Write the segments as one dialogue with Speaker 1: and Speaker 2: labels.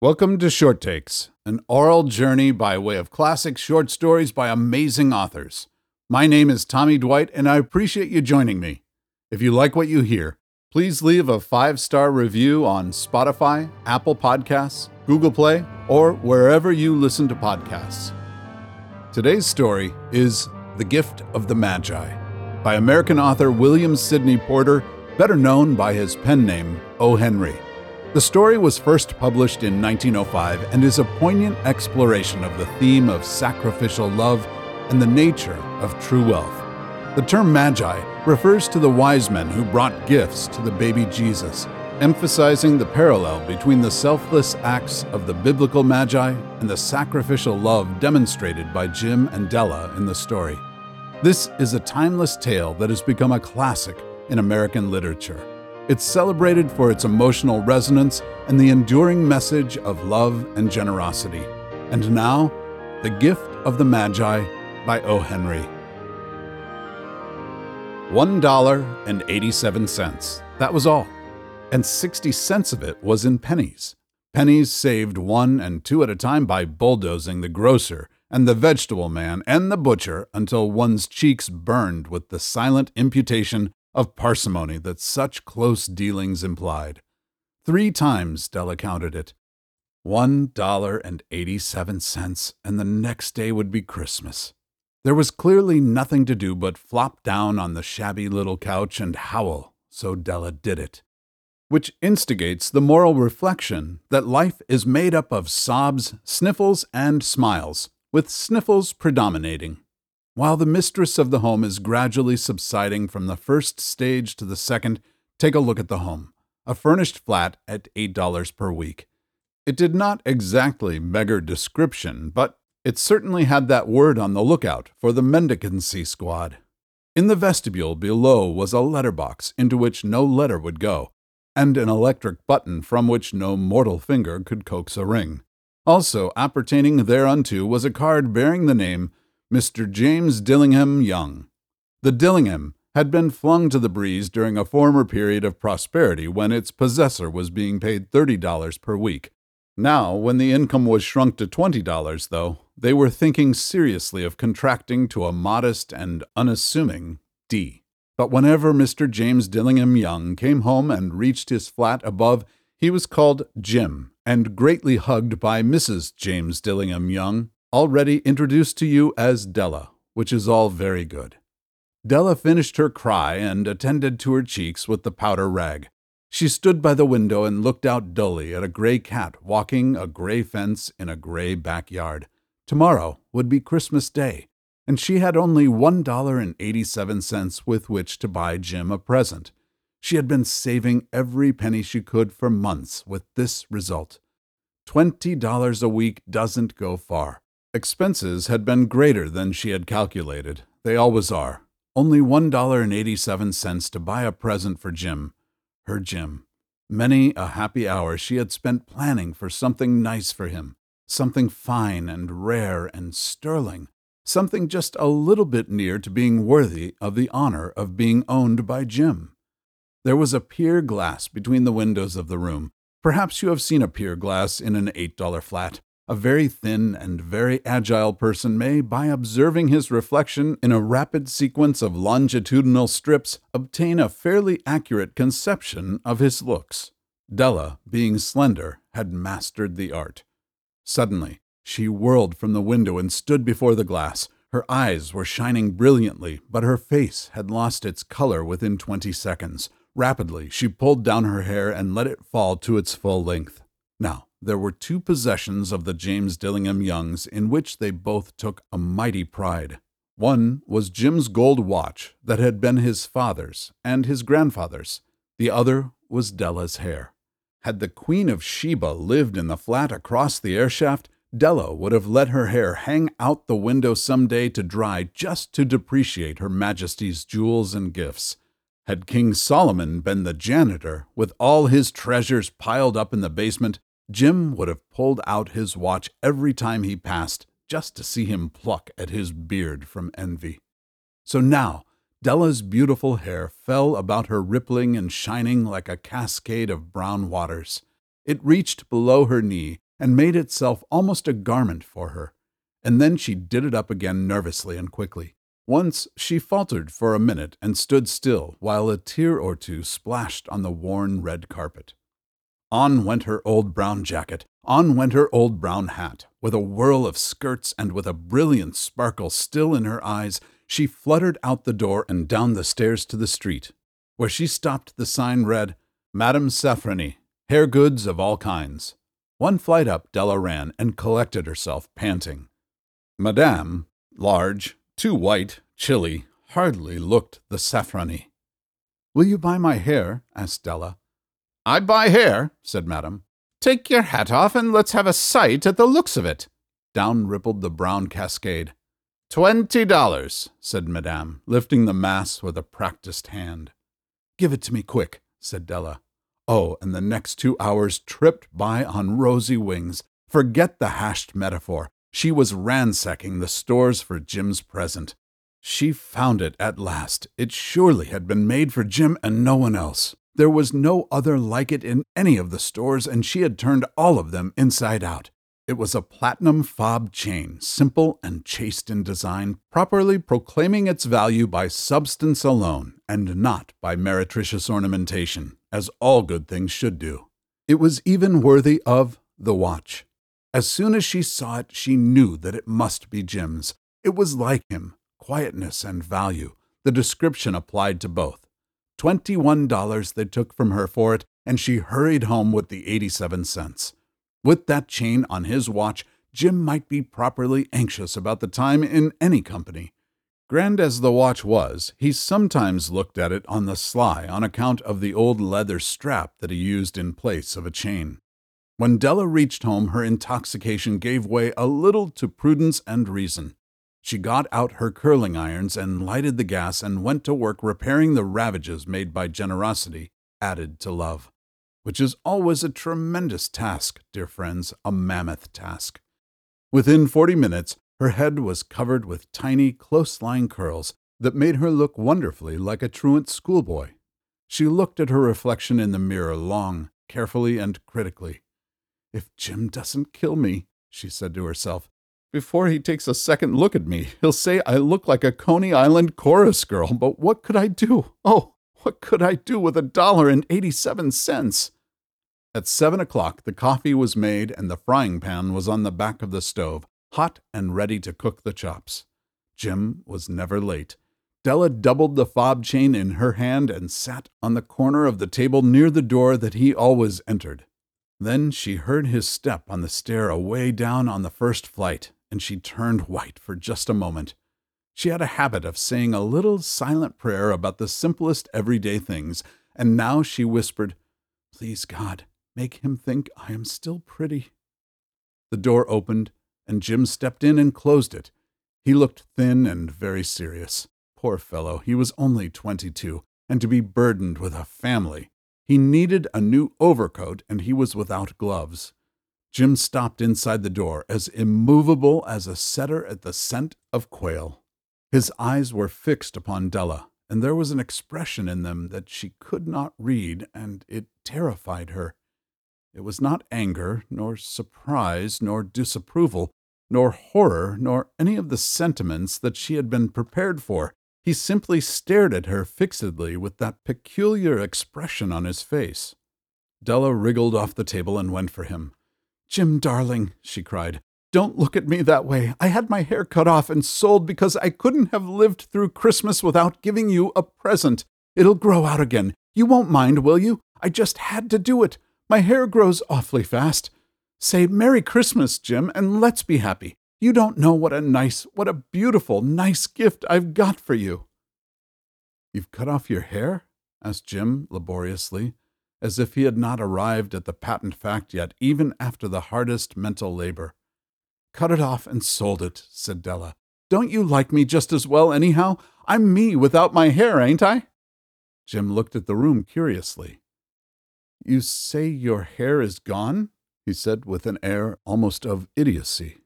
Speaker 1: Welcome to Short Takes, an aural journey by way of classic short stories by amazing authors. My name is Tommy Dwight, and I appreciate you joining me. If you like what you hear, please leave a five star review on Spotify, Apple Podcasts, Google Play, or wherever you listen to podcasts. Today's story is The Gift of the Magi by American author William Sydney Porter, better known by his pen name, O. Henry. The story was first published in 1905 and is a poignant exploration of the theme of sacrificial love and the nature of true wealth. The term magi refers to the wise men who brought gifts to the baby Jesus, emphasizing the parallel between the selfless acts of the biblical magi and the sacrificial love demonstrated by Jim and Della in the story. This is a timeless tale that has become a classic in American literature. It's celebrated for its emotional resonance and the enduring message of love and generosity. And now, The Gift of the Magi by O. Henry. $1.87. That was all. And 60 cents of it was in pennies. Pennies saved one and two at a time by bulldozing the grocer and the vegetable man and the butcher until one's cheeks burned with the silent imputation of parsimony that such close dealings implied. Three times Della counted it. One dollar and eighty seven cents, and the next day would be Christmas. There was clearly nothing to do but flop down on the shabby little couch and howl, so Della did it. Which instigates the moral reflection that life is made up of sobs, sniffles, and smiles, with sniffles predominating. While the mistress of the home is gradually subsiding from the first stage to the second, take a look at the home a furnished flat at $8 per week. It did not exactly beggar description, but it certainly had that word on the lookout for the mendicancy squad. In the vestibule below was a letterbox into which no letter would go, and an electric button from which no mortal finger could coax a ring. Also appertaining thereunto was a card bearing the name Mr. James Dillingham Young. The Dillingham had been flung to the breeze during a former period of prosperity when its possessor was being paid $30 per week. Now, when the income was shrunk to $20, though, they were thinking seriously of contracting to a modest and unassuming D. But whenever Mr. James Dillingham Young came home and reached his flat above, he was called Jim and greatly hugged by Mrs. James Dillingham Young, already introduced to you as Della, which is all very good. Della finished her cry and attended to her cheeks with the powder rag. She stood by the window and looked out dully at a gray cat walking a gray fence in a gray backyard. Tomorrow would be Christmas Day, and she had only $1.87 with which to buy Jim a present. She had been saving every penny she could for months with this result. Twenty dollars a week doesn't go far. Expenses had been greater than she had calculated. They always are. Only $1.87 to buy a present for Jim. Her Jim. Many a happy hour she had spent planning for something nice for him, something fine and rare and sterling, something just a little bit near to being worthy of the honor of being owned by Jim. There was a pier glass between the windows of the room. Perhaps you have seen a pier glass in an $8 flat. A very thin and very agile person may, by observing his reflection in a rapid sequence of longitudinal strips, obtain a fairly accurate conception of his looks. Della, being slender, had mastered the art. Suddenly, she whirled from the window and stood before the glass. Her eyes were shining brilliantly, but her face had lost its color within twenty seconds. Rapidly, she pulled down her hair and let it fall to its full length. Now, there were two possessions of the James Dillingham Youngs in which they both took a mighty pride. One was Jim's gold watch that had been his father's and his grandfather's. The other was Della's hair. Had the Queen of Sheba lived in the flat across the airshaft, Della would have let her hair hang out the window some day to dry just to depreciate Her Majesty's jewels and gifts. Had King Solomon been the janitor, with all his treasures piled up in the basement, Jim would have pulled out his watch every time he passed just to see him pluck at his beard from envy. So now, Della's beautiful hair fell about her rippling and shining like a cascade of brown waters. It reached below her knee, and made itself almost a garment for her. And then she did it up again nervously and quickly. Once she faltered for a minute and stood still while a tear or two splashed on the worn red carpet. On went her old brown jacket, on went her old brown hat. With a whirl of skirts and with a brilliant sparkle still in her eyes, she fluttered out the door and down the stairs to the street. Where she stopped, the sign read, Madame Sofronie, hair goods of all kinds. One flight up, Della ran and collected herself, panting. Madame, large, too white, chilly, hardly looked the Sofronie. Will you buy my hair? asked Della. I buy hair, said Madame. Take your hat off and let's have a sight at the looks of it. Down rippled the brown cascade. Twenty dollars, said Madame, lifting the mass with a practiced hand. Give it to me quick, said Della. Oh, and the next two hours tripped by on rosy wings. Forget the hashed metaphor. She was ransacking the stores for Jim's present. She found it at last. It surely had been made for Jim and no one else. There was no other like it in any of the stores, and she had turned all of them inside out. It was a platinum fob chain, simple and chaste in design, properly proclaiming its value by substance alone, and not by meretricious ornamentation, as all good things should do. It was even worthy of the watch. As soon as she saw it, she knew that it must be Jim's. It was like him quietness and value. The description applied to both. Twenty-one dollars they took from her for it, and she hurried home with the eighty-seven cents. With that chain on his watch, Jim might be properly anxious about the time in any company. Grand as the watch was, he sometimes looked at it on the sly on account of the old leather strap that he used in place of a chain. When Della reached home, her intoxication gave way a little to prudence and reason. She got out her curling irons and lighted the gas and went to work repairing the ravages made by generosity added to love, which is always a tremendous task, dear friends, a mammoth task. Within forty minutes, her head was covered with tiny, close lying curls that made her look wonderfully like a truant schoolboy. She looked at her reflection in the mirror long, carefully, and critically. If Jim doesn't kill me, she said to herself, before he takes a second look at me, he'll say I look like a Coney Island chorus girl. But what could I do? Oh, what could I do with a dollar and eighty seven cents? At seven o'clock, the coffee was made and the frying pan was on the back of the stove, hot and ready to cook the chops. Jim was never late. Della doubled the fob chain in her hand and sat on the corner of the table near the door that he always entered. Then she heard his step on the stair away down on the first flight, and she turned white for just a moment. She had a habit of saying a little silent prayer about the simplest everyday things, and now she whispered, Please, God, make him think I am still pretty. The door opened, and Jim stepped in and closed it. He looked thin and very serious. Poor fellow, he was only twenty two, and to be burdened with a family. He needed a new overcoat and he was without gloves. Jim stopped inside the door, as immovable as a setter at the scent of quail. His eyes were fixed upon Della, and there was an expression in them that she could not read, and it terrified her. It was not anger, nor surprise, nor disapproval, nor horror, nor any of the sentiments that she had been prepared for. He simply stared at her fixedly with that peculiar expression on his face. Della wriggled off the table and went for him. Jim, darling, she cried, don't look at me that way. I had my hair cut off and sold because I couldn't have lived through Christmas without giving you a present. It'll grow out again. You won't mind, will you? I just had to do it. My hair grows awfully fast. Say Merry Christmas, Jim, and let's be happy. You don't know what a nice, what a beautiful, nice gift I've got for you. You've cut off your hair? asked Jim laboriously, as if he had not arrived at the patent fact yet, even after the hardest mental labor. Cut it off and sold it, said Della. Don't you like me just as well, anyhow? I'm me without my hair, ain't I? Jim looked at the room curiously. You say your hair is gone? he said with an air almost of idiocy.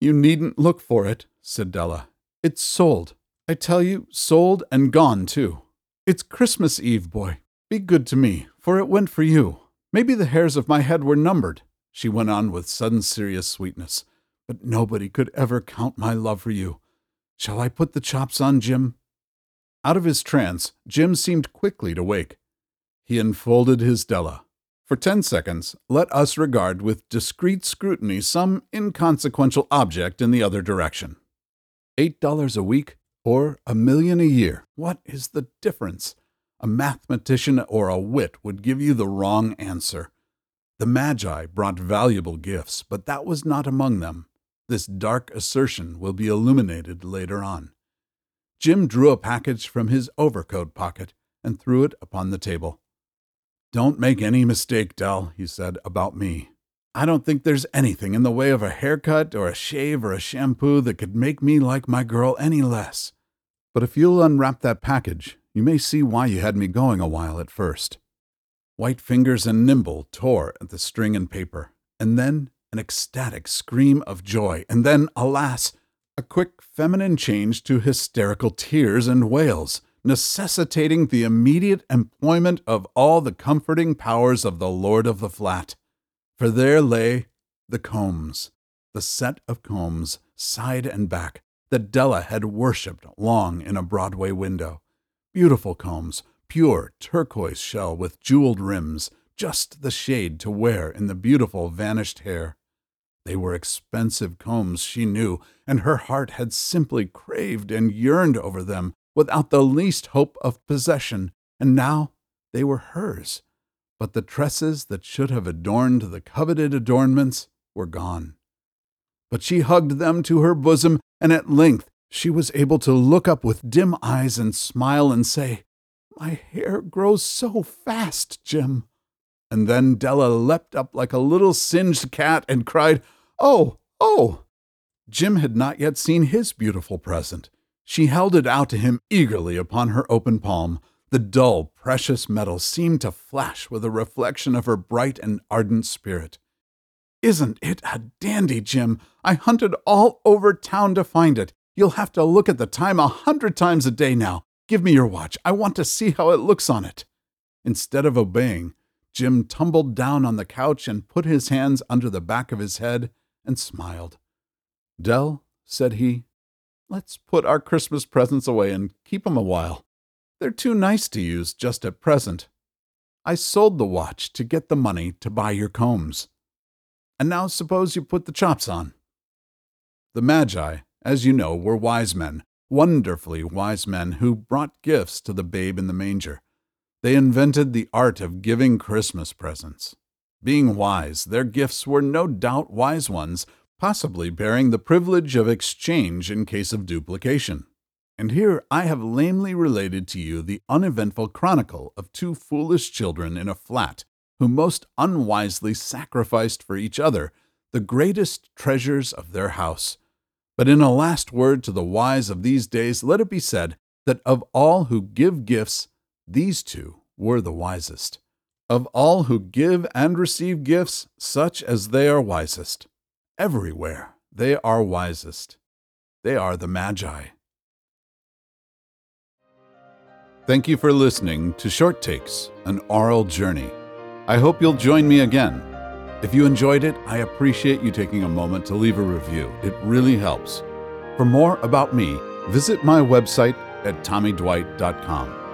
Speaker 1: You needn't look for it, said Della. It's sold. I tell you, sold and gone, too. It's Christmas Eve, boy. Be good to me, for it went for you. Maybe the hairs of my head were numbered. she went on with sudden serious sweetness. But nobody could ever count my love for you. Shall I put the chops on, Jim? Out of his trance, Jim seemed quickly to wake. He enfolded his Della. For ten seconds, let us regard with discreet scrutiny some inconsequential object in the other direction. Eight dollars a week or a million a year. What is the difference? A mathematician or a wit would give you the wrong answer. The Magi brought valuable gifts, but that was not among them. This dark assertion will be illuminated later on. Jim drew a package from his overcoat pocket and threw it upon the table. Don't make any mistake, Dell, he said, about me. I don't think there's anything in the way of a haircut or a shave or a shampoo that could make me like my girl any less. But if you'll unwrap that package, you may see why you had me going a while at first. White fingers and nimble tore at the string and paper, and then an ecstatic scream of joy, and then, alas, a quick feminine change to hysterical tears and wails necessitating the immediate employment of all the comforting powers of the Lord of the Flat. For there lay the combs, the set of combs, side and back, that Della had worshipped long in a Broadway window. Beautiful combs, pure turquoise shell with jeweled rims, just the shade to wear in the beautiful vanished hair. They were expensive combs, she knew, and her heart had simply craved and yearned over them without the least hope of possession, and now they were hers. But the tresses that should have adorned the coveted adornments were gone. But she hugged them to her bosom, and at length she was able to look up with dim eyes and smile and say, My hair grows so fast, Jim. And then Della leapt up like a little singed cat and cried, Oh, oh! Jim had not yet seen his beautiful present. She held it out to him eagerly upon her open palm. The dull, precious metal seemed to flash with a reflection of her bright and ardent spirit. Isn't it a dandy, Jim? I hunted all over town to find it. You'll have to look at the time a hundred times a day now. Give me your watch. I want to see how it looks on it. Instead of obeying, Jim tumbled down on the couch and put his hands under the back of his head and smiled. Dell, said he, Let's put our Christmas presents away and keep 'em a while. They're too nice to use just at present. I sold the watch to get the money to buy your combs. And now suppose you put the chops on. The Magi, as you know, were wise men, wonderfully wise men who brought gifts to the babe in the manger. They invented the art of giving Christmas presents. Being wise, their gifts were no doubt wise ones, possibly bearing the privilege of exchange in case of duplication. And here I have lamely related to you the uneventful chronicle of two foolish children in a flat who most unwisely sacrificed for each other the greatest treasures of their house. But in a last word to the wise of these days, let it be said that of all who give gifts, these two were the wisest. Of all who give and receive gifts, such as they are wisest. Everywhere they are wisest. They are the Magi. Thank you for listening to Short Takes, an aural journey. I hope you'll join me again. If you enjoyed it, I appreciate you taking a moment to leave a review. It really helps. For more about me, visit my website at tommydwight.com.